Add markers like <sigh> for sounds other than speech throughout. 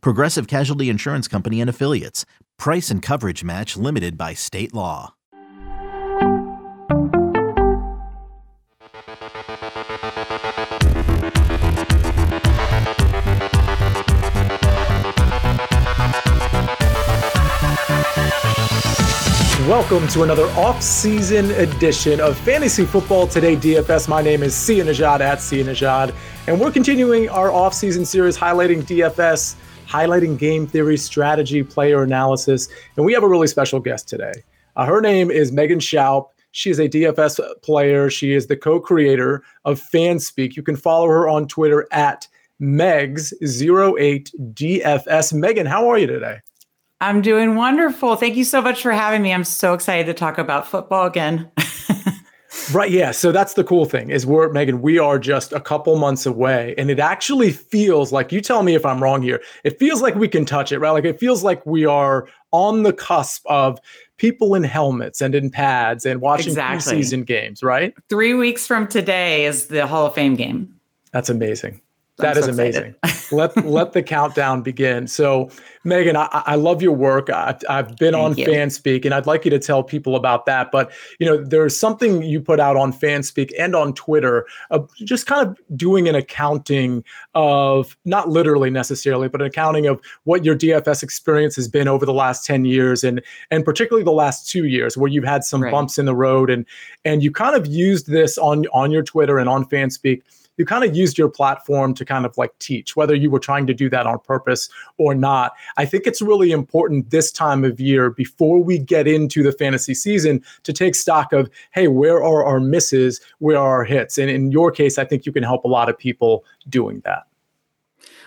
Progressive Casualty Insurance Company and Affiliates. Price and coverage match limited by state law. Welcome to another off-season edition of Fantasy Football Today DFS. My name is Sia Nejad at Sia Nejad, and we're continuing our off-season series highlighting DFS, highlighting game theory, strategy, player analysis, and we have a really special guest today. Uh, her name is Megan Schaub. She is a DFS player. She is the co-creator of FanSpeak. You can follow her on Twitter at Megs08DFS. Megan, how are you today? I'm doing wonderful. Thank you so much for having me. I'm so excited to talk about football again. <laughs> right. Yeah. So that's the cool thing is we're Megan, we are just a couple months away. And it actually feels like you tell me if I'm wrong here. It feels like we can touch it, right? Like it feels like we are on the cusp of people in helmets and in pads and watching exactly. preseason games, right? Three weeks from today is the Hall of Fame game. That's amazing. That is so amazing. let <laughs> let the countdown begin. So, Megan, I, I love your work. I, have been Thank on you. FanSpeak, and I'd like you to tell people about that. But you know, there's something you put out on FanSpeak and on Twitter, of just kind of doing an accounting of not literally necessarily, but an accounting of what your DFS experience has been over the last ten years, and and particularly the last two years, where you've had some right. bumps in the road, and and you kind of used this on on your Twitter and on FanSpeak you kind of used your platform to kind of like teach, whether you were trying to do that on purpose or not. I think it's really important this time of year before we get into the fantasy season to take stock of, hey, where are our misses? Where are our hits? And in your case, I think you can help a lot of people doing that.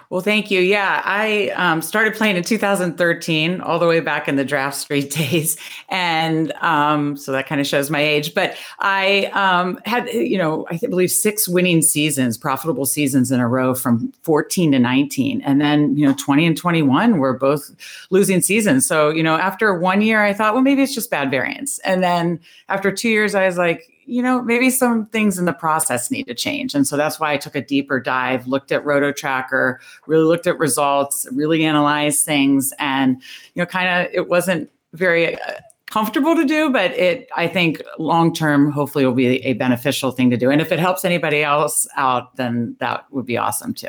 Well, thank you. Yeah, I um, started playing in 2013, all the way back in the DraftStreet <laughs> days, and um, so that kind of shows my age. But I um, had, you know, I believe six winning seasons, profitable seasons in a row from 14 to 19, and then you know 20 and 21 were both losing seasons. So you know, after one year, I thought, well, maybe it's just bad variance, and then after two years, I was like you know, maybe some things in the process need to change. And so that's why I took a deeper dive, looked at Roto Tracker, really looked at results, really analyzed things. And, you know, kind of it wasn't very uh, comfortable to do, but it, I think long term, hopefully will be a beneficial thing to do. And if it helps anybody else out, then that would be awesome too.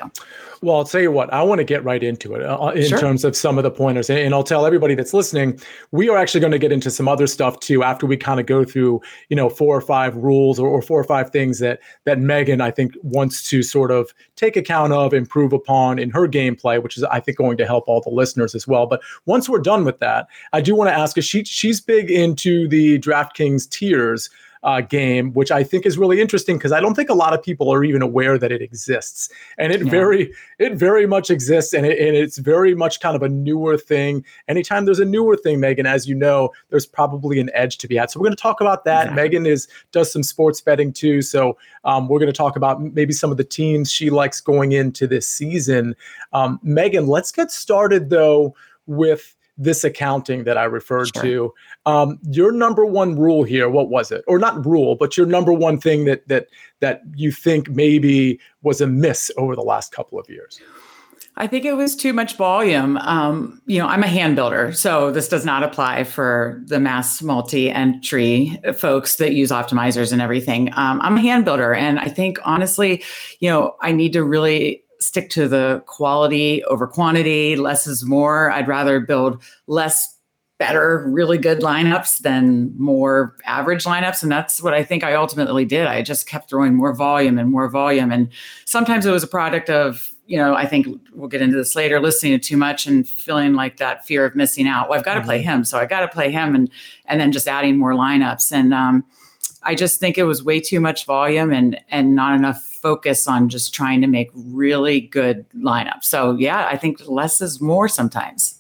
Well, I'll tell you what, I want to get right into it uh, in sure. terms of some of the pointers. And I'll tell everybody that's listening, we are actually going to get into some other stuff too after we kind of go through, you know, four or five rules or, or four or five things that that Megan, I think, wants to sort of take account of, improve upon in her gameplay, which is, I think, going to help all the listeners as well. But once we're done with that, I do want to ask, she, she's big into the DraftKings tiers uh, game, which I think is really interesting because I don't think a lot of people are even aware that it exists, and it yeah. very it very much exists, and, it, and it's very much kind of a newer thing. Anytime there's a newer thing, Megan, as you know, there's probably an edge to be had. So we're going to talk about that. Exactly. Megan is does some sports betting too, so um, we're going to talk about maybe some of the teams she likes going into this season. Um, Megan, let's get started though with this accounting that I referred sure. to. Um, your number one rule here, what was it? Or not rule, but your number one thing that that that you think maybe was a miss over the last couple of years. I think it was too much volume. Um, you know, I'm a hand builder, so this does not apply for the mass multi-entry folks that use optimizers and everything. Um, I'm a hand builder, and I think honestly, you know, I need to really stick to the quality over quantity. Less is more. I'd rather build less better, really good lineups than more average lineups. And that's what I think I ultimately did. I just kept throwing more volume and more volume. And sometimes it was a product of, you know, I think we'll get into this later, listening to too much and feeling like that fear of missing out. Well, I've got to play mm-hmm. him. So I got to play him and and then just adding more lineups. And um, I just think it was way too much volume and and not enough focus on just trying to make really good lineups. So yeah, I think less is more sometimes.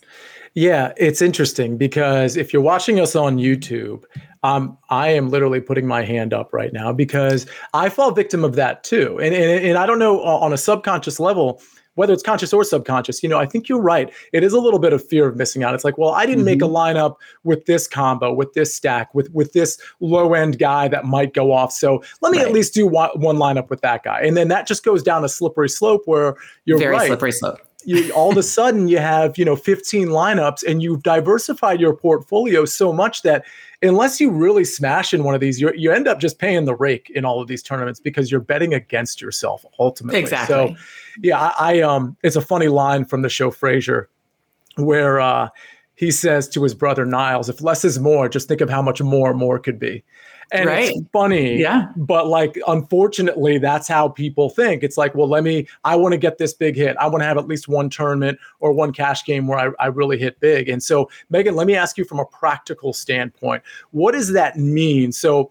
Yeah, it's interesting because if you're watching us on YouTube, um, I am literally putting my hand up right now because I fall victim of that too. And, and, and I don't know on a subconscious level, whether it's conscious or subconscious, you know, I think you're right. It is a little bit of fear of missing out. It's like, well, I didn't mm-hmm. make a mm-hmm. lineup with this combo, with this stack, with with this low end guy that might go off. So let me right. at least do one, one lineup with that guy, and then that just goes down a slippery slope where you're very right. slippery slope. You, all of a sudden you have you know 15 lineups and you've diversified your portfolio so much that unless you really smash in one of these, you you end up just paying the rake in all of these tournaments because you're betting against yourself ultimately. Exactly. So, yeah, I, I um, it's a funny line from the show Frasier, where uh, he says to his brother Niles, "If less is more, just think of how much more more could be." And right. it's funny. Yeah. But like, unfortunately, that's how people think. It's like, well, let me, I want to get this big hit. I want to have at least one tournament or one cash game where I, I really hit big. And so, Megan, let me ask you from a practical standpoint, what does that mean? So,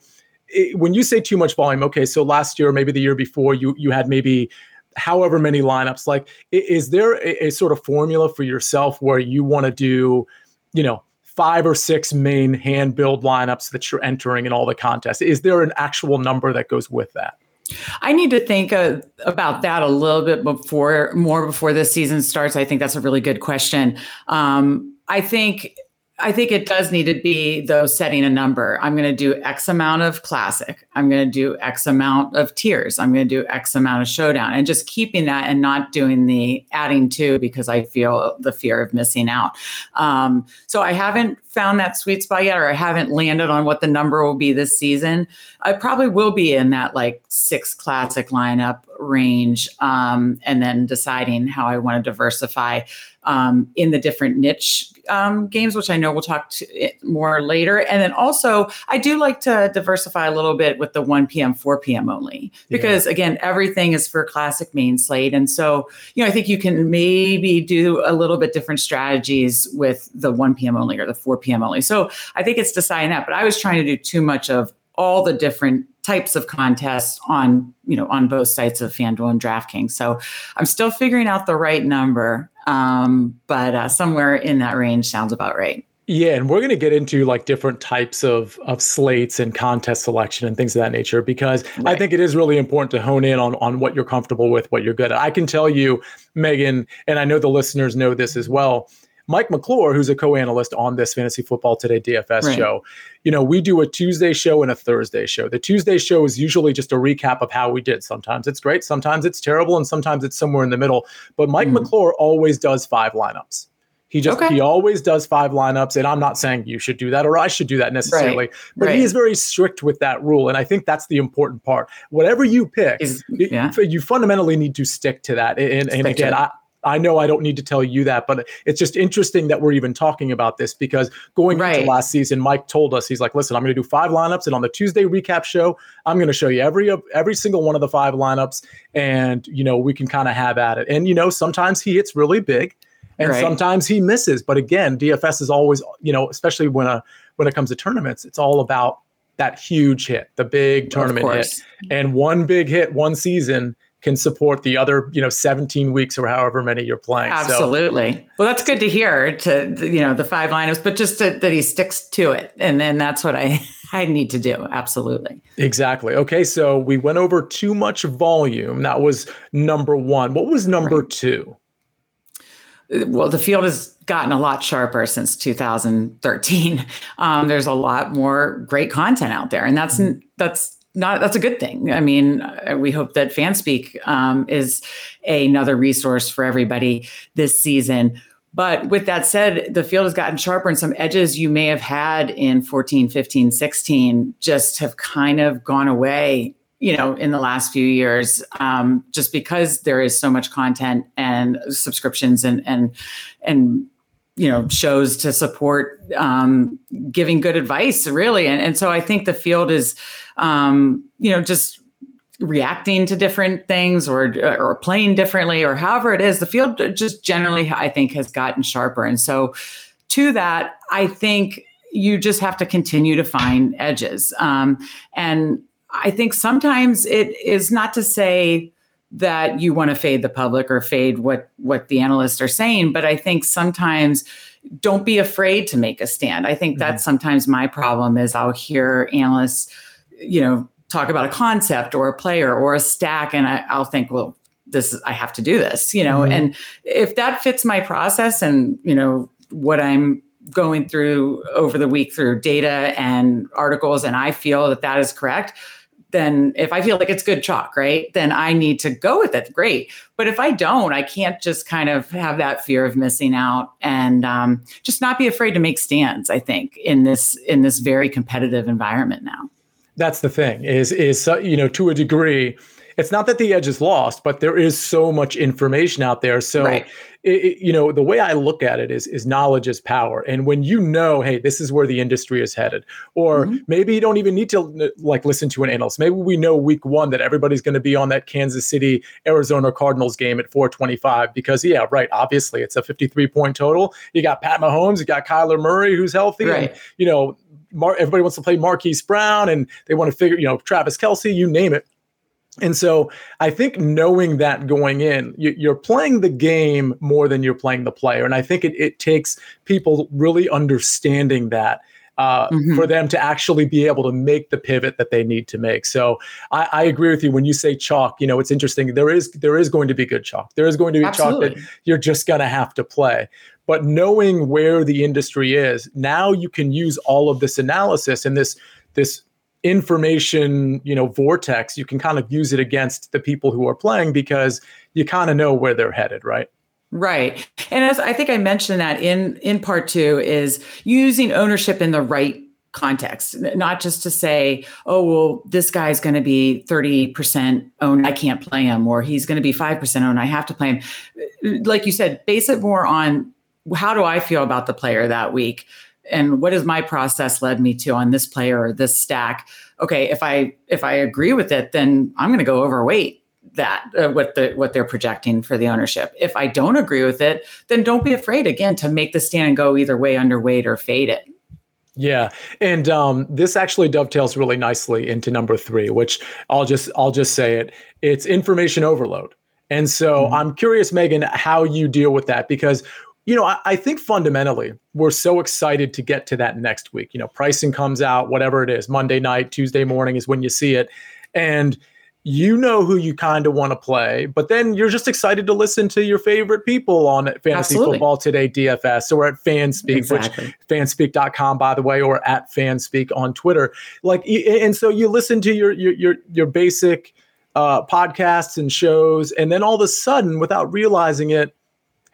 it, when you say too much volume, okay, so last year, maybe the year before, you you had maybe however many lineups. Like, is there a, a sort of formula for yourself where you want to do, you know, five or six main hand build lineups that you're entering in all the contests? Is there an actual number that goes with that? I need to think uh, about that a little bit before, more before the season starts. I think that's a really good question. Um, I think I think it does need to be though setting a number. I'm going to do X amount of classic. I'm going to do X amount of tiers. I'm going to do X amount of showdown and just keeping that and not doing the adding to because I feel the fear of missing out. Um, so I haven't found that sweet spot yet, or I haven't landed on what the number will be this season. I probably will be in that like six classic lineup range um, and then deciding how I want to diversify um, in the different niche um, games, which I know we'll talk more later. And then also, I do like to diversify a little bit with the 1 p.m., 4 p.m. only, because yeah. again, everything is for classic main slate. And so, you know, I think you can maybe do a little bit different strategies with the 1 p.m. only or the 4 p.m. only. So I think it's deciding that. But I was trying to do too much of all the different types of contests on you know on both sites of FanDuel and DraftKings. So I'm still figuring out the right number, um, but uh, somewhere in that range sounds about right. Yeah, and we're going to get into like different types of of slates and contest selection and things of that nature because right. I think it is really important to hone in on on what you're comfortable with, what you're good at. I can tell you, Megan, and I know the listeners know this as well Mike McClure, who's a co-analyst on this Fantasy Football Today DFS right. show, you know, we do a Tuesday show and a Thursday show. The Tuesday show is usually just a recap of how we did. Sometimes it's great, sometimes it's terrible, and sometimes it's somewhere in the middle. But Mike mm. McClure always does five lineups. He just okay. he always does five lineups, and I'm not saying you should do that or I should do that necessarily, right. but right. he is very strict with that rule, and I think that's the important part. Whatever you pick, is, yeah. you fundamentally need to stick to that. And, and again, I, I know I don't need to tell you that, but it's just interesting that we're even talking about this because going right. into last season, Mike told us he's like, "Listen, I'm going to do five lineups, and on the Tuesday recap show, I'm going to show you every every single one of the five lineups, and you know we can kind of have at it." And you know, sometimes he hits really big, and right. sometimes he misses. But again, DFS is always, you know, especially when a when it comes to tournaments, it's all about that huge hit, the big tournament hit, and one big hit one season can support the other, you know, 17 weeks or however many you're playing. Absolutely. So, well, that's good to hear to, you know, the five lineups, but just to, that he sticks to it. And then that's what I, <laughs> I need to do. Absolutely. Exactly. Okay. So we went over too much volume. That was number one. What was number right. two? Well, the field has gotten a lot sharper since 2013. Um, there's a lot more great content out there, and that's mm-hmm. that's not that's a good thing. I mean, uh, we hope that FanSpeak um, is another resource for everybody this season. But with that said, the field has gotten sharper and some edges you may have had in 14, 15, 16 just have kind of gone away, you know, in the last few years, um, just because there is so much content and subscriptions and, and, and, you know, shows to support um, giving good advice really. And, and so I think the field is, um, you know, just reacting to different things or or playing differently or however it is the field just generally i think has gotten sharper. And so to that i think you just have to continue to find edges. Um, and i think sometimes it is not to say that you want to fade the public or fade what what the analysts are saying but i think sometimes don't be afraid to make a stand. I think that's mm-hmm. sometimes my problem is i'll hear analysts you know talk about a concept or a player or a stack and I, i'll think well this is, i have to do this you know mm-hmm. and if that fits my process and you know what i'm going through over the week through data and articles and i feel that that is correct then if I feel like it's good chalk, right, then I need to go with it. Great. But if I don't, I can't just kind of have that fear of missing out and um, just not be afraid to make stands. I think in this in this very competitive environment now. That's the thing. Is is uh, you know to a degree it's not that the edge is lost, but there is so much information out there. So, right. it, it, you know, the way I look at it is is knowledge is power. And when you know, hey, this is where the industry is headed, or mm-hmm. maybe you don't even need to like listen to an analyst. Maybe we know week one that everybody's going to be on that Kansas City Arizona Cardinals game at 425 because yeah, right. Obviously, it's a 53 point total. You got Pat Mahomes, you got Kyler Murray, who's healthy, right. and you know. Mar- everybody wants to play Marquise Brown and they want to figure, you know, Travis Kelce, you name it and so I think knowing that going in, you, are playing the game more than you're playing the player. And I think it, it takes people really understanding that. Uh, mm-hmm. For them to actually be able to make the pivot that they need to make, so I, I, agree with you when you say chalk. You know, it's interesting. There is there is going to be good chalk. There is going to be Absolutely. chalk that you're just going to have to play. But knowing where the industry is, now you can use all of this analysis and this this information you know vortex you can kind of use it against the people who are playing because you kind of know where they're headed right? Right. And as i think i mentioned that in in part two is using ownership in the right context not just to say oh well this guy's going to be 30% owned i can't play him or he's going to be 5% owned i have to play him. Like you said base it more on how do i feel about the player that week and what has my process led me to on this player or this stack okay if i if i agree with it then i'm going to go overweight that uh, what the what they're projecting for the ownership if i don't agree with it then don't be afraid again to make the stand and go either way underweight or fade it yeah, and um, this actually dovetails really nicely into number three, which I'll just I'll just say it. It's information overload, and so mm-hmm. I'm curious, Megan, how you deal with that because you know, I, I, think fundamentally we're so excited to get to that next week. You know, pricing comes out, whatever it is, Monday night, Tuesday morning is when you see it. And you know who you kind of want to play, but then you're just excited to listen to your favorite people on Fantasy Absolutely. Football Today DFS or at Fanspeak, exactly. which fanspeak.com, by the way, or at Fanspeak on Twitter. Like, and so you listen to your your your, your basic uh, podcasts and shows, and then all of a sudden, without realizing it,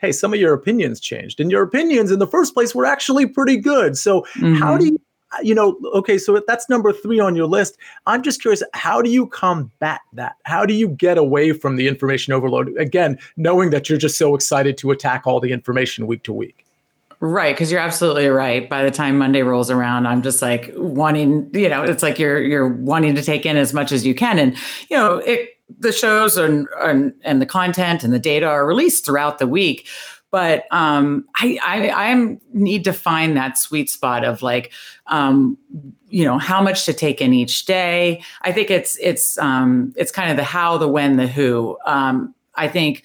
hey, some of your opinions changed. And your opinions in the first place were actually pretty good. So, mm-hmm. how do you, you know, okay, so that's number three on your list. I'm just curious, how do you combat that? How do you get away from the information overload? Again, knowing that you're just so excited to attack all the information week to week. Right, because you're absolutely right. By the time Monday rolls around, I'm just like wanting, you know, it's like you're you're wanting to take in as much as you can, and you know, it the shows and, and, and the content and the data are released throughout the week but um, I, I I need to find that sweet spot of like um, you know how much to take in each day. I think it's it's um, it's kind of the how, the when, the who. Um, I think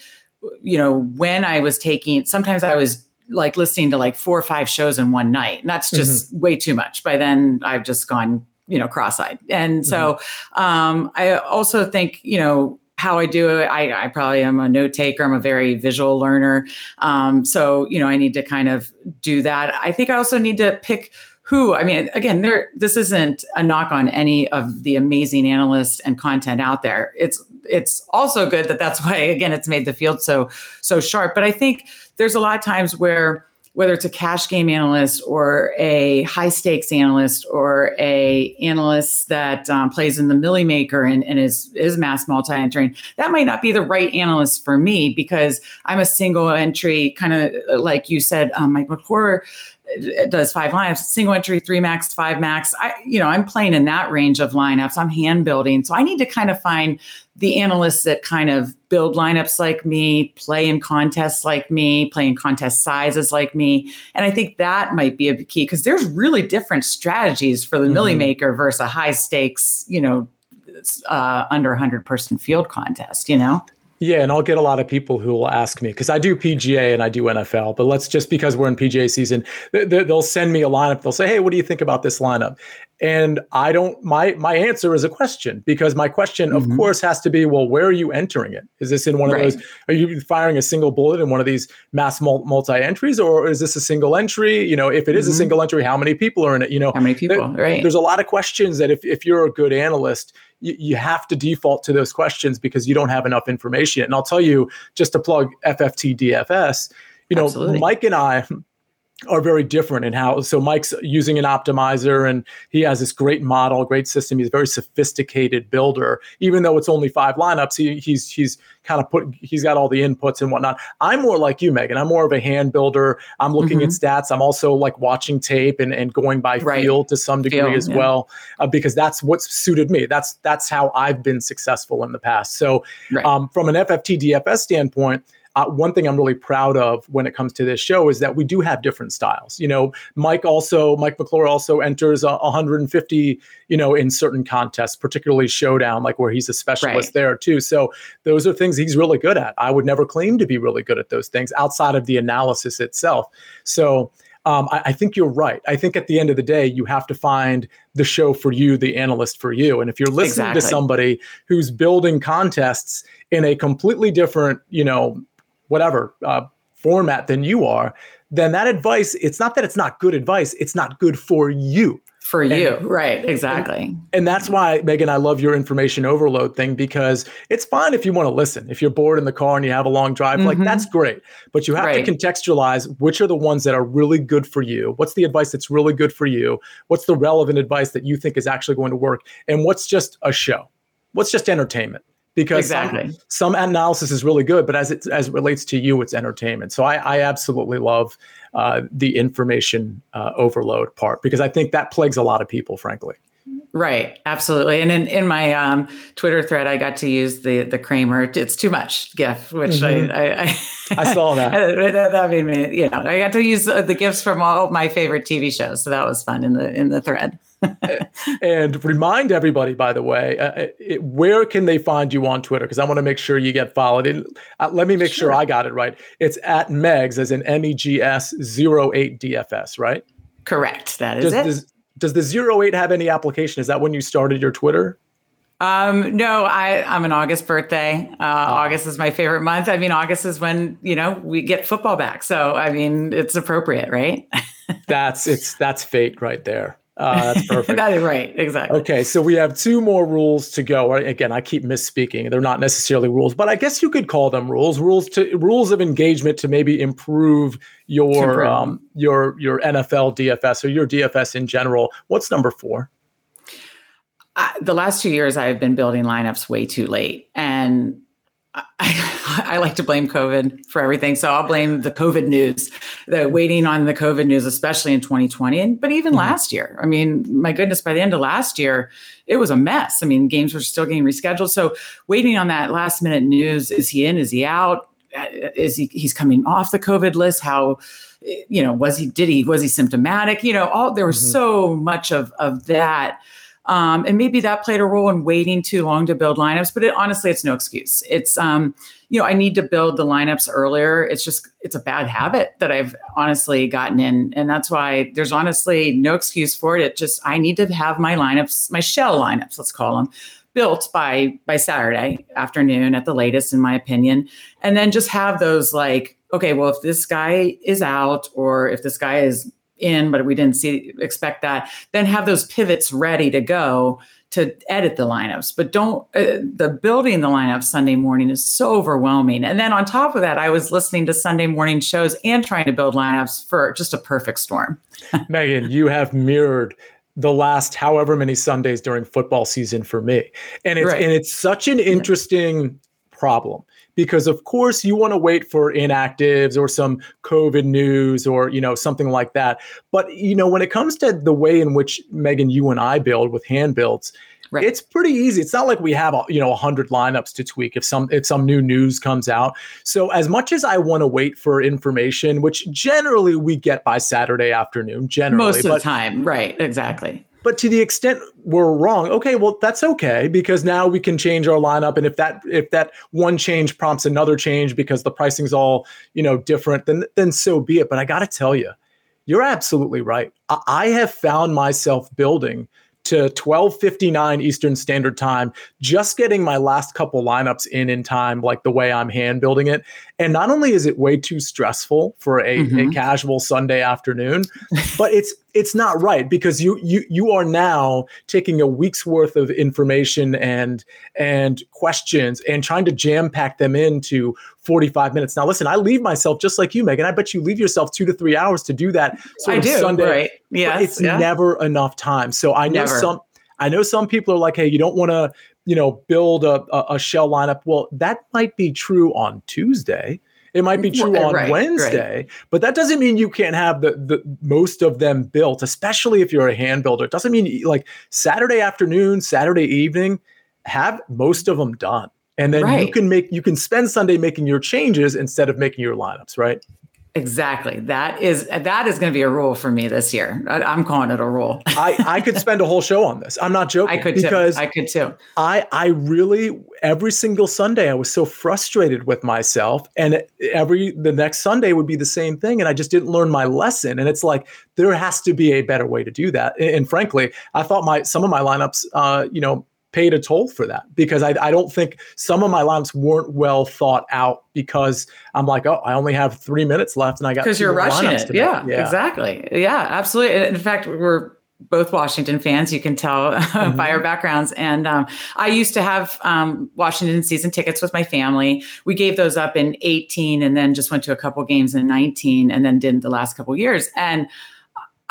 you know when I was taking sometimes I was like listening to like four or five shows in one night, and that's just mm-hmm. way too much. By then I've just gone you know cross-eyed and so mm-hmm. um, i also think you know how I do it, I, I, probably am a note taker. I'm a very visual learner. Um, so, you know, I need to kind of do that. I think I also need to pick who, I mean, again, there, this isn't a knock on any of the amazing analysts and content out there. It's, it's also good that that's <laughs> why, again, it's made the field so, so sharp. But I think there's a lot of times where, whether it's a cash game analyst or a high stakes analyst or a analyst that um, plays in the milly maker and, and is is mass multi entering that might not be the right analyst for me because i'm a single entry kind of like you said um, mike mcclure does five lineups, single entry, three max, five max. I, you know, I'm playing in that range of lineups. I'm hand building. So I need to kind of find the analysts that kind of build lineups like me, play in contests like me, play in contest sizes like me. And I think that might be a key because there's really different strategies for the mm-hmm. Milly Maker versus a high stakes, you know, uh, under 100 person field contest, you know? Yeah, and I'll get a lot of people who will ask me because I do PGA and I do NFL, but let's just because we're in PGA season, they'll send me a lineup. They'll say, "Hey, what do you think about this lineup?" And I don't. My my answer is a question because my question, mm-hmm. of course, has to be, "Well, where are you entering it? Is this in one right. of those? Are you firing a single bullet in one of these mass multi entries, or is this a single entry? You know, if it is mm-hmm. a single entry, how many people are in it? You know, how many people? There, right. There's a lot of questions that if if you're a good analyst you, you have to default to those questions because you don't have enough information. And I'll tell you, just to plug FFT DFS, you know, Absolutely. Mike and I are very different in how so Mike's using an optimizer and he has this great model, great system. He's a very sophisticated builder. Even though it's only five lineups, he, he's he's kind of put he's got all the inputs and whatnot. I'm more like you, Megan. I'm more of a hand builder. I'm looking mm-hmm. at stats. I'm also like watching tape and, and going by right. feel to some degree feel, as yeah. well, uh, because that's what's suited me. That's that's how I've been successful in the past. So right. um, from an FFT DFS standpoint uh, one thing I'm really proud of when it comes to this show is that we do have different styles. You know, Mike also, Mike McClure also enters a 150, you know, in certain contests, particularly Showdown, like where he's a specialist right. there too. So those are things he's really good at. I would never claim to be really good at those things outside of the analysis itself. So, um, I, I, think you're right. I think at the end of the day, you have to find the show for you, the analyst for you. And if you're listening exactly. to somebody who's building contests in a completely different, you know, whatever uh, format than you are, then that advice, it's not that it's not good advice, it's not good for you. For and, you, right? Exactly. And, and, that's why, Megan, I love your information overload thing because it's fine if you want to listen. If you're bored in the car and you have a long drive, mm-hmm. like that's great. But you have right. to contextualize which are the ones that are really good for you. What's the advice that's really good for you? What's the relevant advice that you think is actually going to work? And what's just a show? What's just entertainment? Because exactly. some, some, analysis is really good, but as it as it relates to you, it's entertainment. So I, I absolutely love uh, the information uh, overload part because I think that plagues a lot of people, frankly. Right, absolutely. And in, in my um, Twitter thread, I got to use the the Kramer "It's too much" GIF, which mm-hmm. I, I, I saw <laughs> that. that. that. made me, you know, I got to use the gifs from all my favorite TV shows, so that was fun in the in the thread. <laughs> and remind everybody, by the way, uh, it, where can they find you on Twitter? Because I want to make sure you get followed. And, uh, let me make sure. sure. I got it right. It's at Megs, as in M E G S 08 DFS, right? Correct. That is does, it. Does, does the 08 have any application? Is that when you started your Twitter? Um, no, I, I'm an August birthday. Uh, oh. August is my favorite month. I mean, August is when, you know, we get football back. So, I mean, it's appropriate, right? <laughs> that's, it's, that's fate right there. Uh, that's <laughs> perfect. that is right. Exactly. Okay. So we have two more rules to go. Again, I keep misspeaking. They're not necessarily rules, but I guess you could call them rules. Rules to rules of engagement to maybe improve your improve. um your your NFL DFS or your DFS in general. What's number four? Uh, the last two years, I've been building lineups way too late, and I, <laughs> I, like to blame COVID for everything. So I'll blame the COVID news, the waiting on the COVID news, especially in 2020. And but even mm-hmm. last year, I mean, my goodness, by the end of last year, it was a mess. I mean, games were still getting rescheduled. So waiting on that last minute news, is he in? Is he out? Uh, is he he's coming off the COVID list? How you know, was he did he was he symptomatic? You know, all there was mm-hmm. so much of of that um, and maybe that played a role in waiting too long to build lineups, but it, honestly, it's no excuse. It's, um, you know, I need to build the lineups earlier. It's just, it's a bad habit that I've honestly gotten in. And that's why there's honestly no excuse for it. It just, I need to have my lineups, my shell lineups, let's call them, built by by Saturday afternoon at the latest, in my opinion. And then just have those like, okay, well, if this guy is out or if this guy is in, but we didn't see expect that. Then have those pivots ready to go to edit the lineups. But don't uh, the building the lineup Sunday morning is so overwhelming. And then on top of that, I was listening to Sunday morning shows and trying to build lineups for just a perfect storm. <laughs> Megan, you have mirrored the last however many Sundays during football season for me. And it's right. and it's such an interesting problem because of course you want to wait for inactives or some covid news or you know something like that but you know when it comes to the way in which megan you and i build with hand builds Right. It's pretty easy. It's not like we have you know 100 lineups to tweak if some if some new news comes out. So as much as I want to wait for information, which generally we get by Saturday afternoon, generally most of the time, right? Exactly but to the extent we're wrong, okay, well that's okay because now we can change our lineup, and if that if that one change prompts another change because the pricing's all you know different, then then so be it. But I got to tell you, you're absolutely right. I, I have found myself building to 12:59 Eastern Standard Time, just getting my last couple lineups in in time, like the way I'm hand building it. And not only is it way too stressful for a, mm-hmm. a casual Sunday afternoon, but it's it's not right because you you you are now taking a week's worth of information and and questions and trying to jam pack them into 45 minutes. Now listen, I leave myself just like you, Megan. I bet you leave yourself two to three hours to do that sort I do, Sunday. Right. Yeah. It's yeah. never enough time. So I know never. some I know some people are like, hey, you don't want to, you know, build a, a, shell lineup. Well, that might be true on Tuesday it might be true on right, Wednesday, right. but that doesn't mean you can't have the, the most of them built, especially if you're a hand builder. It doesn't mean like Saturday afternoon, Saturday evening, have most of them done. And then right. you can make you can spend Sunday making your changes instead of making your lineups, right? Exactly. That is that is going to be a rule for me this year. I, am calling it a rule. <laughs> I, I could spend a whole show on this. I'm not <laughs> joking. I could because too. I could too. I I really every single Sunday I was so frustrated with myself, and every the next Sunday would be the same thing, and I just didn't learn my lesson. And it's like there has to be a better way to do that. And, and frankly, I thought my some of my lineups, uh, you know, paid a toll for that because I, I don't think some of my lines weren't well thought out because I'm like, oh, I only have three minutes left and I got because you're rushing it. Yeah, yeah, exactly. Yeah, absolutely. In fact, we're both Washington fans. You can tell mm-hmm. <laughs> by our backgrounds. And um, I used to have um, Washington season tickets with my family. We gave those up in 18 and then just went to a couple games in 19 and then didn't the last couple years. And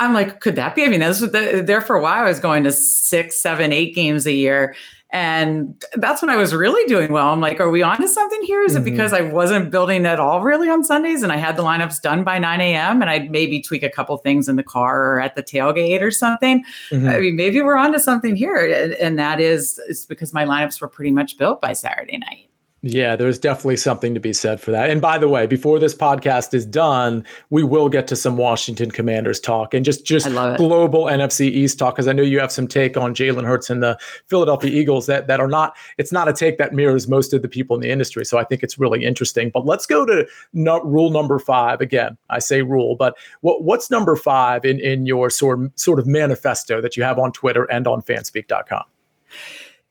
I'm like, could that be? I mean, this was the, there for a while. I was going to six, seven, eight games a year. And that's when I was really doing well. I'm like, are we on to something here? Is mm-hmm. it because I wasn't building at all really on Sundays and I had the lineups done by 9 a.m. and I'd maybe tweak a couple things in the car or at the tailgate or something? Mm-hmm. I mean, maybe we're on to something here. And that is, is because my lineups were pretty much built by Saturday night. Yeah, there's definitely something to be said for that. And by the way, before this podcast is done, we will get to some Washington Commanders talk and just just global NFC East talk because I know you have some take on Jalen Hurts and the Philadelphia Eagles that that are not. It's not a take that mirrors most of the people in the industry, so I think it's really interesting. But let's go to rule number five again. I say rule, but what what's number five in in your sort sort of manifesto that you have on Twitter and on Fanspeak.com?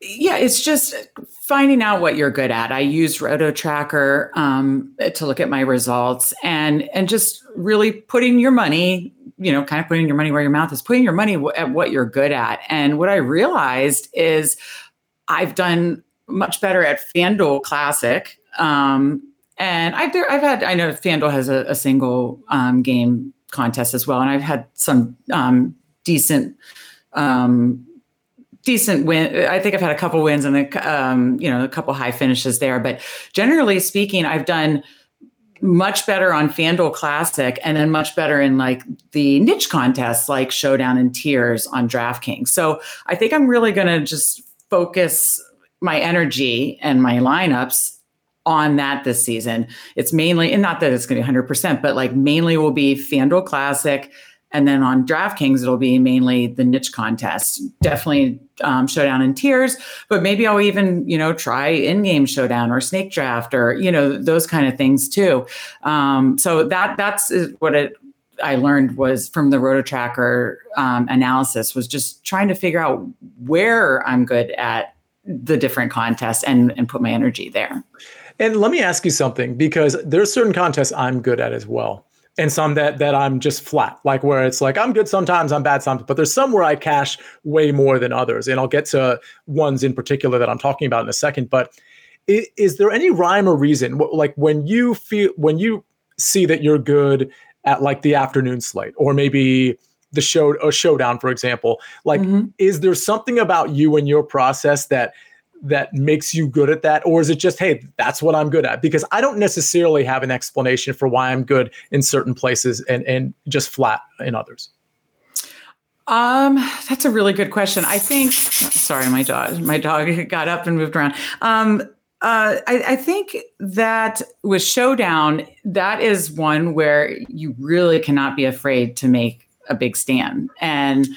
Yeah it's just finding out what you're good at. I use roto tracker um, to look at my results and and just really putting your money you know kind of putting your money where your mouth is putting your money at what you're good at. And what i realized is i've done much better at fanduel classic um, and I've, I've had i know fanduel has a, a single um, game contest as well and i've had some um, decent um, decent win. I think I've had a couple wins and a, um, you know a couple high finishes there. But generally speaking, I've done much better on FanDuel Classic and then much better in like the niche contests like Showdown and Tiers on DraftKings. So I think I'm really going to just focus my energy and my lineups on that this season. It's mainly, and not that it's going to be 100%, but like mainly will be FanDuel Classic, and then on DraftKings, it'll be mainly the niche contests. Definitely um, showdown and tiers, but maybe I'll even you know try in-game showdown or snake draft or you know those kind of things too. Um, so that that's what it. I learned was from the Roto Tracker um, analysis was just trying to figure out where I'm good at the different contests and and put my energy there. And let me ask you something because there's certain contests I'm good at as well and some that that I'm just flat, like where it's like I'm good sometimes, I'm bad sometimes, but there's some where I cash way more than others, and I'll get to ones in particular that I'm talking about in a second. But is, is there any rhyme or reason, like when you feel when you see that you're good at like the afternoon slate, or maybe the show a showdown, for example, like mm-hmm. is there something about you and your process that that makes you good at that? Or is it just hey that's what i'm good at? Because i don't necessarily have an explanation for why i'm good in certain places and and just flat in others. Um that's a really good question. I think sorry my dog my dog <laughs> got up and moved around. Um uh, I, I, think that with Showdown, that is one where you really cannot be afraid to make a big stand. And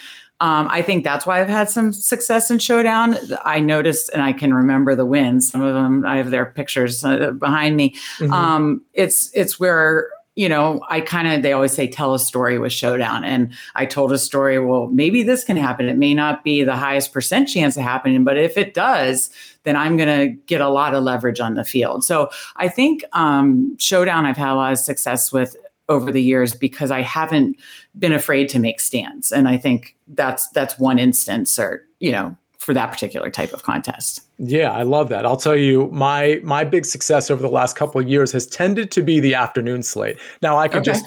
um, I think that's why I've had some success in Showdown. I noticed, and I can remember the wins. Some of them, I have their pictures uh, behind me. Mm-hmm. Um, it's it's where you know, I kind of, they always say, tell a story with Showdown. And I told a story, well, maybe this can happen. It may not be the highest percent chance of happening, but if it does, then I'm going to get a lot of leverage on the field. So I think um, Showdown, I've had a lot of success with over the years because I haven't been afraid to make stands. And I think that's, that's one instance or, you know, for that particular type of contest. Yeah, I love that. I'll tell you, my my big success over the last couple of years has tended to be the afternoon slate. Now I could okay. just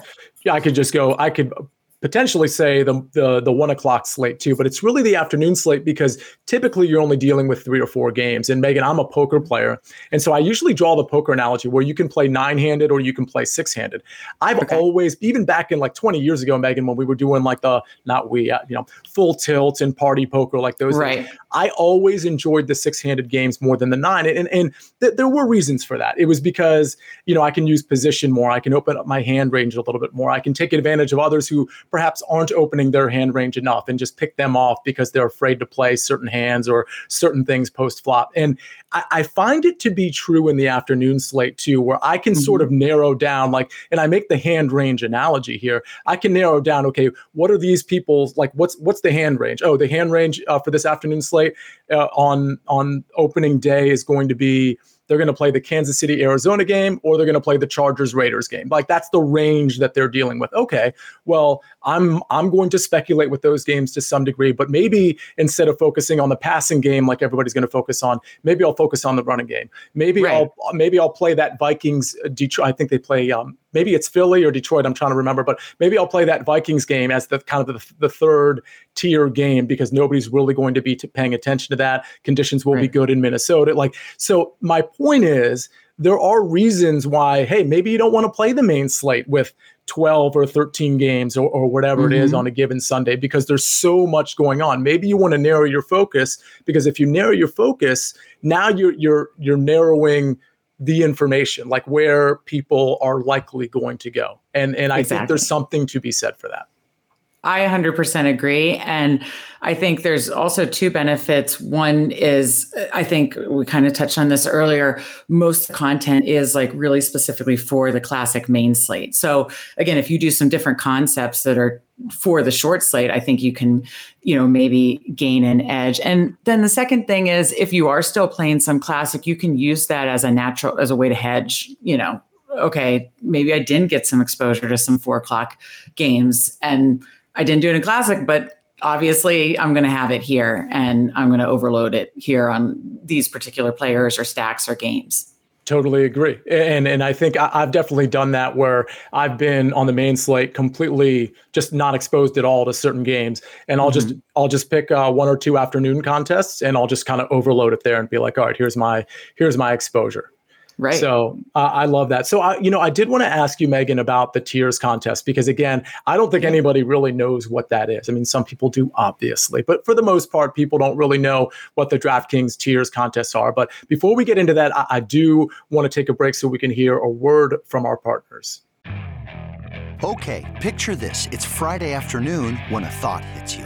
I could just go, I could potentially say the, the the one o'clock slate too, but it's really the afternoon slate because typically you're only dealing with three or four games. And Megan, I'm a poker player, and so I usually draw the poker analogy where you can play nine handed or you can play six handed. I've okay. always, even back in like 20 years ago, Megan, when we were doing like the not we, uh, you know, full tilt and party poker like those. Right. Things, I always enjoyed the six handed games more than the nine, and and th- there were reasons for that. It was because you know I can use position more, I can open up my hand range a little bit more, I can take advantage of others who perhaps aren't opening their hand range enough and just pick them off because they're afraid to play certain hands or certain things post flop. And I, I, find it to be true in the afternoon slate too, where I can mm-hmm. sort of narrow down, like, and I make the hand range analogy here. I can narrow down, okay, what are these people's like? What's what's the hand range? Oh, the hand range uh, for this afternoon slate uh, on on opening day is going to be they're going to play the Kansas City Arizona game or they're going to play the Chargers Raiders game. Like that's the range that they're dealing with. Okay, well, I'm I'm going to speculate with those games to some degree, but maybe instead of focusing on the passing game like everybody's going to focus on, maybe I'll focus on the running game. Maybe right. I'll maybe I'll play that Vikings uh, Detroit. I think they play um, maybe it's Philly or Detroit. I'm trying to remember, but maybe I'll play that Vikings game as the kind of the, the third tier game because nobody's really going to be t- paying attention to that. Conditions will right. be good in Minnesota. Like, so my point is there are reasons why, hey, maybe you don't want to play the main slate with 12 or 13 games or, or whatever mm-hmm. it is mm-hmm. on a given Sunday because there's so much going on. Maybe you want to narrow your focus because if you narrow your focus, now you're you're you're narrowing the information, like where people are likely going to go. And and I exactly. think there's something to be said for that. I 100% agree. And I think there's also two benefits. One is, I think we kind of touched on this earlier. Most content is like really specifically for the classic main slate. So, again, if you do some different concepts that are for the short slate, I think you can, you know, maybe gain an edge. And then the second thing is if you are still playing some classic, you can use that as a natural, as a way to hedge, you know, okay, maybe I didn't get some exposure to some four o'clock games and I didn't do it in classic, but obviously I'm going to have it here and I'm going to overload it here on these particular players or stacks or games. Totally agree, and and I think I, have definitely done that where I've been on the main slate completely just not exposed at all to certain games, and I'll mm-hmm. just I'll just pick uh, one or two afternoon contests, and I'll just kind of overload it there and be like, all right, here's my here's my exposure. Right. So uh, I love that. So I, you know, I did want to ask you, Megan, about the tiers contest because again, I don't think anybody really knows what that is. I mean, some people do, obviously, but for the most part, people don't really know what the DraftKings tiers contests are. But before we get into that, I, I do want to take a break so we can hear a word from our partners. Okay, picture this: it's Friday afternoon when a thought hits you.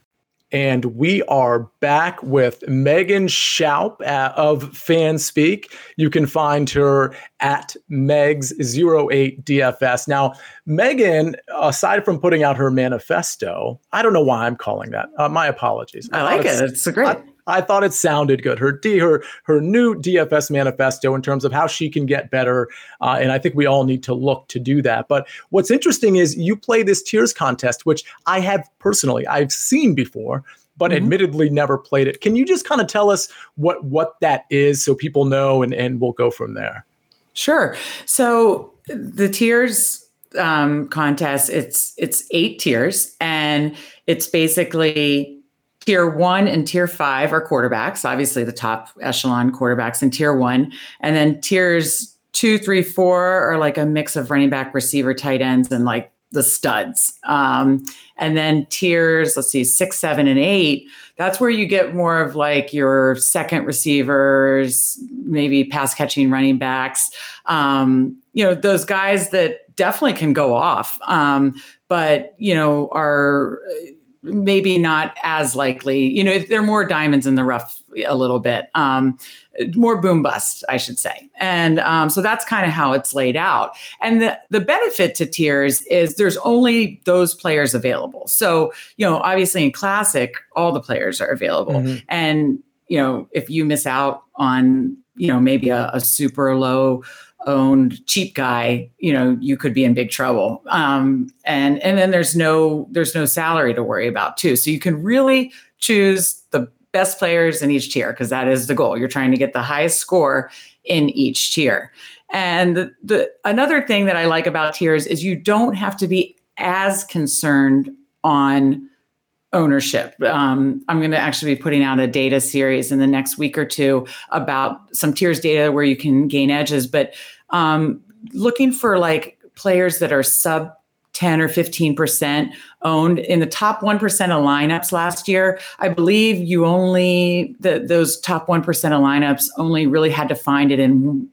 And we are back with Megan Schaub uh, of FanSpeak. You can find her at Megs08DFS. Now, Megan, aside from putting out her manifesto, I don't know why I'm calling that. Uh, my apologies. I like uh, it. It's great. I thought it sounded good. Her D, her her new DFS manifesto in terms of how she can get better, uh, and I think we all need to look to do that. But what's interesting is you play this tiers contest, which I have personally I've seen before, but mm-hmm. admittedly never played it. Can you just kind of tell us what what that is so people know, and and we'll go from there. Sure. So the tiers um, contest it's it's eight tiers, and it's basically Tier one and tier five are quarterbacks, obviously the top echelon quarterbacks in tier one. And then tiers two, three, four are like a mix of running back, receiver, tight ends, and like the studs. Um, and then tiers, let's see, six, seven, and eight, that's where you get more of like your second receivers, maybe pass catching running backs. Um, you know, those guys that definitely can go off, um, but, you know, are maybe not as likely. You know, if they're more diamonds in the rough a little bit, um, more boom bust, I should say. And um, so that's kind of how it's laid out. And the, the benefit to tiers is there's only those players available. So, you know, obviously in classic, all the players are available. Mm-hmm. And, you know, if you miss out on, you know, maybe a, a super low owned cheap guy, you know, you could be in big trouble. Um, and and then there's no there's no salary to worry about too. So you can really choose the best players in each tier because that is the goal. You're trying to get the highest score in each tier. And the, the another thing that I like about tiers is you don't have to be as concerned on ownership. Um, I'm going to actually be putting out a data series in the next week or two about some tiers data where you can gain edges, but um, looking for like players that are sub 10 or 15% owned in the top 1% of lineups last year. I believe you only, the, those top 1% of lineups only really had to find it in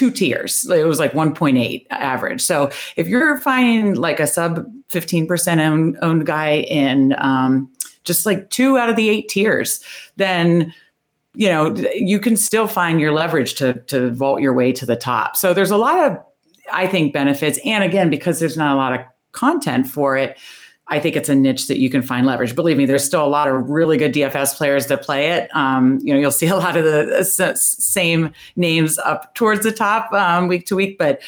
two tiers. It was like 1.8 average. So if you're finding like a sub 15% owned, owned guy in um, just like two out of the eight tiers, then you know you can still find your leverage to to vault your way to the top. So there's a lot of I think benefits, and again because there's not a lot of content for it I think it's a niche that you can find leverage. Believe me, there's still a lot of really good DFS players that play it. Um, you know, you'll see a lot of the same names up towards the top um, week to week, but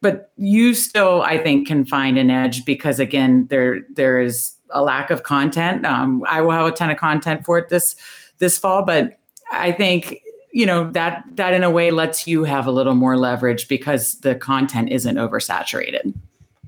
but you still, I think, can find an edge because again, there there is a lack of content. Um, I will have a ton of content for it this this fall, but I think you know that that in a way lets you have a little more leverage because the content isn't oversaturated.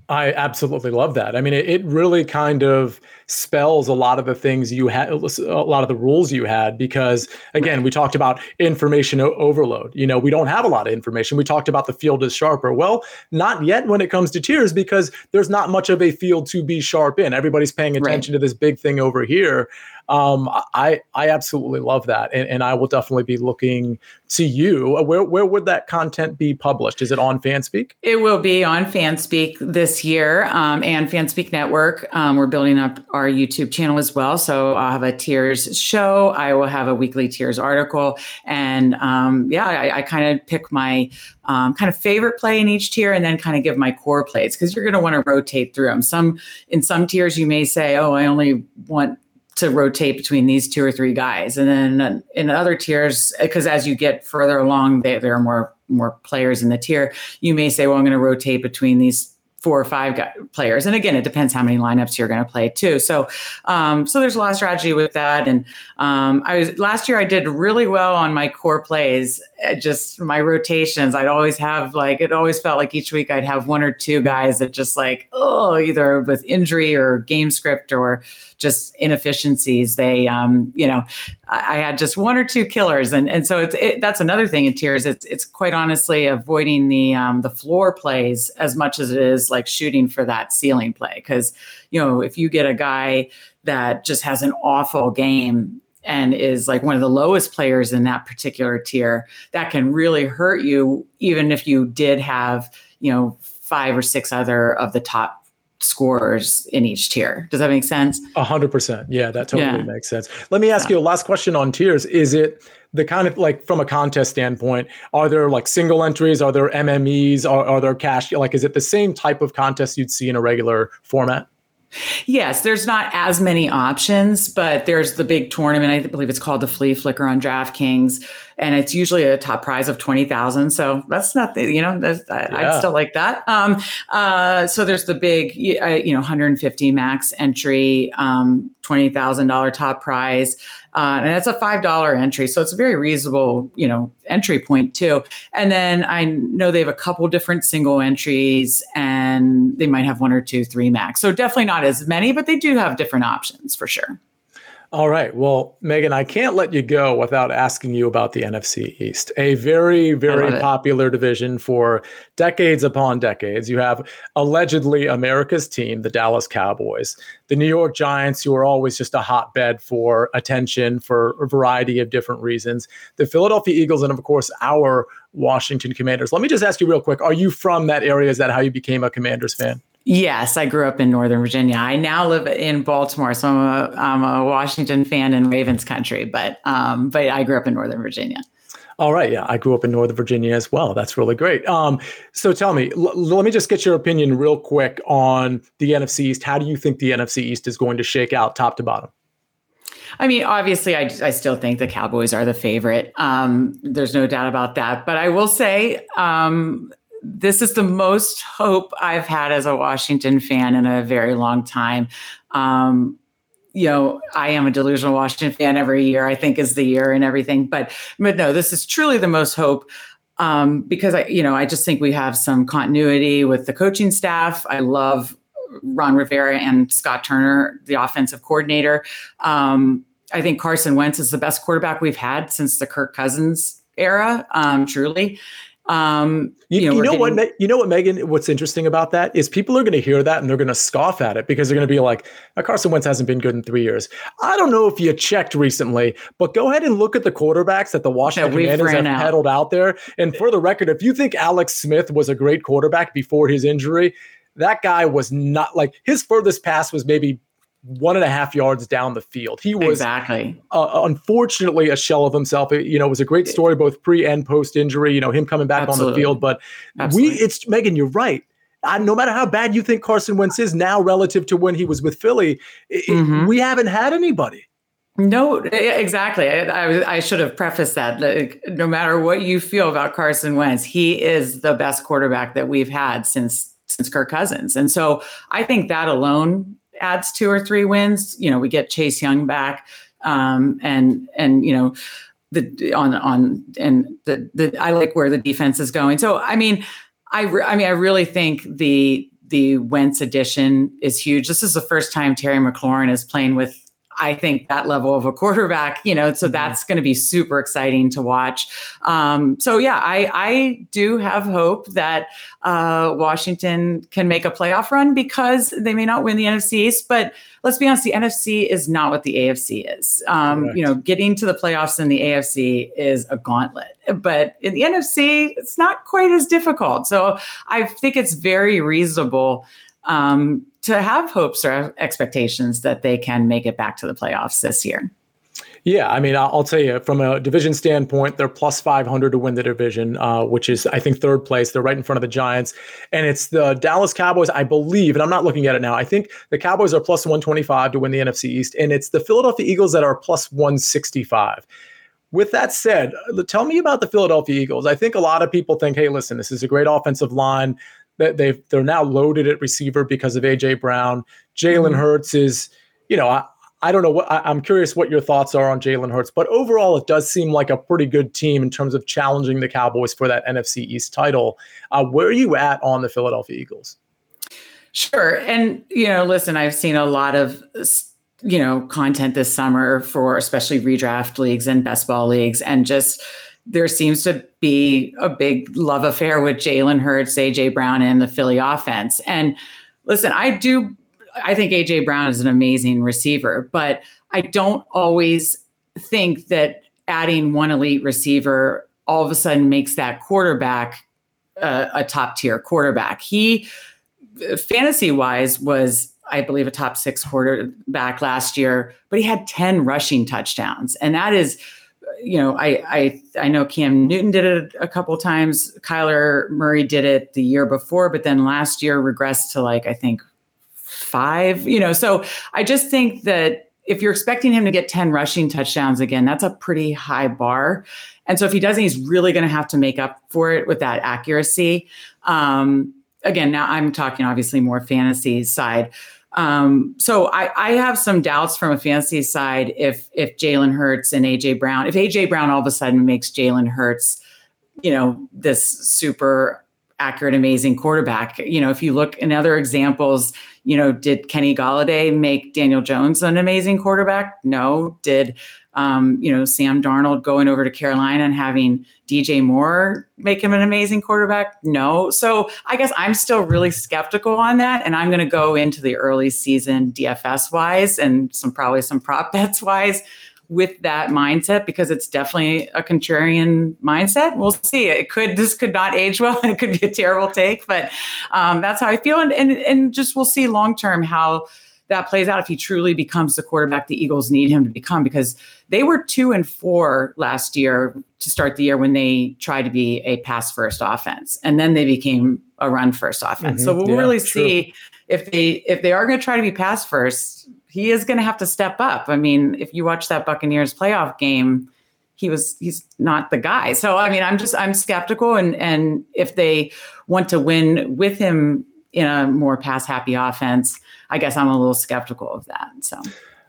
I absolutely love that. I mean, it, it, really kind of spells a lot of the things you had, a lot of the rules you had, because again, we talked about information overload. You know, we don't have a lot of information. We talked about the field is sharper. Well, not yet when it comes to tiers, because there's not much of a field to be sharp in. Everybody's paying attention right. to this big thing over here um, I I absolutely love that, and, and I will definitely be looking to you. Uh, where where would that content be published? Is it on FanSpeak? It will be on FanSpeak this year um, and FanSpeak Network. Um, we're building up our YouTube channel as well, so I'll have a tiers show. I will have a weekly tiers article, and um, yeah, I, I kind of pick my um, kind of favorite play in each tier and then kind of give my core plays because you're going to want to rotate through them. Some in some tiers you may say, oh, I only want to rotate between these two or three guys. And then in other tiers, because as you get further along, there are more more players in the tier. You may say, well, I'm going to rotate between these four or five guy, players. And again, it depends how many lineups you're going to play too. So, um, so there's a lot of strategy with that. And um, I was last year I did really well on my core plays. Uh, just my rotations, I'd always have like it always felt like each week I'd have one or two guys that just like oh either with injury or game script or just inefficiencies. They, um, you know, I, had just one or two killers, and and so it's it, that's another thing in tiers. It's it's quite honestly avoiding the um, the floor plays as much as it is like shooting for that ceiling play. Because you know, if you get a guy that just has an awful game and is like one of the lowest players in that particular tier, that can really hurt you, even if you did have, you know, five or six other of the top scores in each tier. Does that make sense? A hundred percent. Yeah, that totally yeah. makes sense. Let me ask yeah. you a last question on tiers. Is it the kind of like from a contest standpoint, are there like single entries? Are there MMEs? Are, are there cash? Like, is it the same type of contest you'd see in a regular format? Yes, there's not as many options, but there's the big tournament. I believe it's called the Flea Flicker on DraftKings, and it's usually a top prize of twenty thousand. So that's not the you know yeah. I'd still like that. Um, uh, so there's the big you know 150 max entry, um, twenty thousand dollar top prize. Uh, and it's a five dollar entry, so it's a very reasonable, you know, entry point too. And then I know they have a couple different single entries, and they might have one or two three max. So definitely not as many, but they do have different options for sure. All right. Well, Megan, I can't let you go without asking you about the NFC East, a very, very popular division for decades upon decades. You have allegedly America's team, the Dallas Cowboys, the New York Giants, who are always just a hotbed for attention for a variety of different reasons, the Philadelphia Eagles, and of course, our Washington Commanders. Let me just ask you real quick Are you from that area? Is that how you became a Commanders fan? Yes, I grew up in Northern Virginia. I now live in Baltimore, so I'm a, I'm a Washington fan in Ravens country, but um, but I grew up in Northern Virginia. All right, yeah, I grew up in Northern Virginia as well. That's really great. Um, so tell me, l- let me just get your opinion real quick on the NFC East. How do you think the NFC East is going to shake out, top to bottom? I mean, obviously, I, I still think the Cowboys are the favorite. Um, there's no doubt about that. But I will say, um, this is the most hope I've had as a Washington fan in a very long time. Um, you know, I am a delusional Washington fan every year, I think is the year and everything. But but no, this is truly the most hope. Um, because I, you know, I just think we have some continuity with the coaching staff. I love Ron Rivera and Scott Turner, the offensive coordinator. Um, I think Carson Wentz is the best quarterback we've had since the Kirk Cousins era, um, truly. Um, you, you know, you know getting, what? You know what, Megan? What's interesting about that is people are going to hear that and they're going to scoff at it because they're going to be like, "Carson Wentz hasn't been good in three years." I don't know if you checked recently, but go ahead and look at the quarterbacks that the Washington Commanders have out. peddled out there. And for the record, if you think Alex Smith was a great quarterback before his injury, that guy was not like his furthest pass was maybe one and a half yards down the field. He was exactly, uh, unfortunately, a shell of himself. It, you know, it was a great story both pre and post injury. You know, him coming back Absolutely. on the field. But Absolutely. we, it's Megan, you're right. I, no matter how bad you think Carson Wentz is now relative to when he was with Philly, it, mm-hmm. we haven't had anybody. No, exactly. I, I, I, should have prefaced that. Like, no matter what you feel about Carson Wentz, he is the best quarterback that we've had since since Kirk Cousins, and so I think that alone adds two or three wins, you know, we get Chase Young back, um, and and you know, the on on and the the I like where the defense is going. So I mean, I re- I mean, I really think the the Wentz addition is huge. This is the first time Terry McLaurin is playing with I think that level of a quarterback, you know, so mm-hmm. that's going to be super exciting to watch. Um, so yeah, I, I do have hope that uh, Washington can make a playoff run because they may not win the NFC East, but let's be honest, the NFC is not what the AFC is. Um, you know, getting to the playoffs in the AFC is a gauntlet, but in the NFC, it's not quite as difficult. So I think it's very reasonable um, to have hopes or expectations that they can make it back to the playoffs this year. Yeah, I mean, I'll tell you from a division standpoint, they're plus 500 to win the division, uh, which is, I think, third place. They're right in front of the Giants. And it's the Dallas Cowboys, I believe, and I'm not looking at it now. I think the Cowboys are plus 125 to win the NFC East, and it's the Philadelphia Eagles that are plus 165. With that said, tell me about the Philadelphia Eagles. I think a lot of people think, hey, listen, this is a great offensive line that they they're now loaded at receiver because of AJ Brown. Jalen mm-hmm. Hurts is, you know, I, I don't know what I, am curious what your thoughts are on Jalen Hurts, but overall, it does seem like a pretty good team in terms of challenging the Cowboys for that NFC East title. Uh, where are you at on the Philadelphia Eagles? Sure, and you know, listen, I've seen a lot of you know content this summer for especially redraft leagues and best ball leagues, and just there seems to be a big love affair with Jalen Hurts, AJ Brown, and the Philly offense. And listen, I do, I think AJ Brown is an amazing receiver, but I don't always think that adding one elite receiver all of a sudden makes that quarterback uh, a top tier quarterback. He, fantasy wise, was I believe a top six quarterback last year, but he had 10 rushing touchdowns. And that is you know, I I I know Cam Newton did it a couple times. Kyler Murray did it the year before, but then last year regressed to like I think five, you know. So I just think that if you're expecting him to get 10 rushing touchdowns again, that's a pretty high bar. And so if he doesn't, he's really going to have to make up for it with that accuracy. Um, again, now I'm talking obviously more fantasy side. Um, so I, I, have some doubts from a fantasy side if if Jalen Hurts and AJ Brown, if AJ Brown all of a sudden makes Jalen Hurts, you know, this super accurate, amazing quarterback. You know, if you look in other examples, you know, did Kenny Golladay make Daniel Jones an amazing quarterback? No. Did um, you know, Sam Darnold going over to Carolina and having DJ Moore make him an amazing quarterback? No. So I guess I'm still really skeptical on that. And I'm going to go into the early season DFS wise and some probably some prop <laughs> bets wise with that mindset because it's definitely a contrarian mindset. We'll see. It could this could not age well. <laughs> It could be a terrible take, but um, that's how I feel. And, and and just we'll see long term how that plays out if he truly becomes the quarterback the Eagles need him to become because they were two and four last year to start the year when they tried to be a pass first offense. And then they became a run first offense. Mm-hmm. So we'll yeah, really true. see if they if they are going to try to be pass first, he is going to have to step up. I mean, if you watch that Buccaneers playoff game, he was he's not the guy. So I mean, I'm just I'm skeptical and and if they want to win with him in a more pass happy offense, I guess I'm a little skeptical of that. So.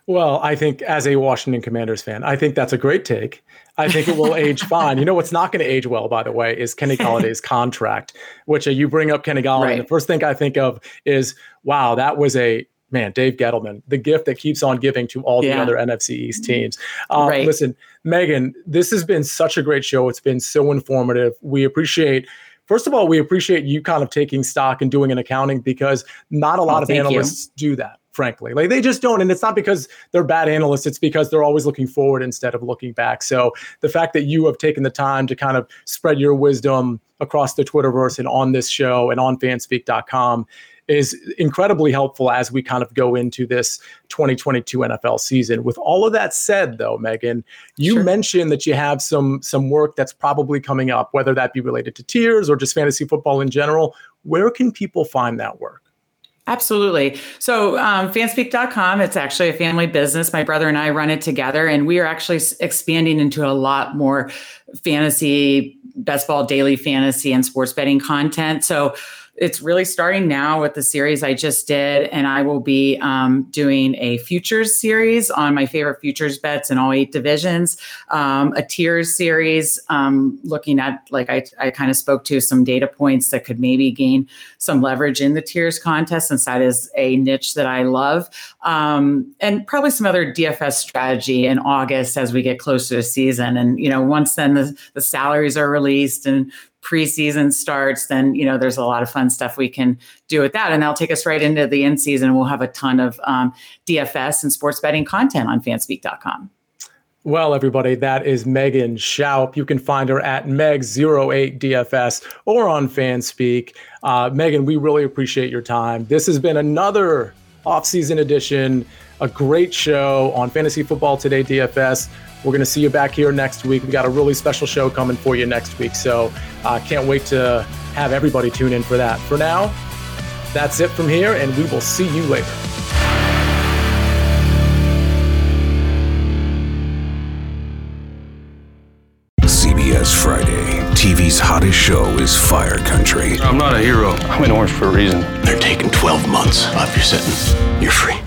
Well, I think as a Washington Commanders fan, I think that's a great take. I think it will age <laughs> fine. You know what's not going to age well, by the way, is Kenny <laughs> Golladay's contract, which uh, you bring up Kenny Golladay. Right. The first thing I think of is, wow, that was a man, Dave Gettleman, the gift that keeps on giving to all yeah. the other NFC East teams. Um, right. Listen, Megan, this has been such a great show. It's been so informative. We appreciate First of all, we appreciate you kind of taking stock and doing an accounting because not a lot oh, of analysts you. do that frankly. Like they just don't. And it's not because they're bad analysts, it's because they're always looking forward instead of looking back. So the fact that you have taken the time to kind of spread your wisdom across the Twitterverse and on this show and on fanspeak.com is incredibly helpful as we kind of go into this 2022 NFL season. With all of that said, though, Megan, you sure. mentioned that you have some some work that's probably coming up, whether that be related to tiers or just fantasy football in general. Where can people find that work? Absolutely. So, um, fanspeak.com, it's actually a family business. My brother and I run it together, and we are actually expanding into a lot more fantasy, best ball, daily fantasy, and sports betting content. So, it's really starting now with the series I just did, and I will be um, doing a futures series on my favorite futures bets in all eight divisions, um, a tiers series um, looking at like I, I kind of spoke to some data points that could maybe gain some leverage in the tiers contest, since that is a niche that I love, um, and probably some other DFS strategy in August as we get closer to season, and you know once then the, the salaries are released and preseason starts, then you know there's a lot of fun stuff we can do with that, and that'll take us right into the in season. We'll have a ton of um, DFS and sports betting content on Fanspeak.com. Well, everybody, that is Megan Schaub. You can find her at Meg08DFS or on Fanspeak. Uh, Megan, we really appreciate your time. This has been another off-season edition, a great show on Fantasy Football Today DFS. We're going to see you back here next week. We got a really special show coming for you next week. So I uh, can't wait to have everybody tune in for that. For now, that's it from here, and we will see you later. CBS Friday. TV's hottest show is Fire Country. I'm not a hero. I'm in orange for a reason. They're taking 12 months off your sentence. You're free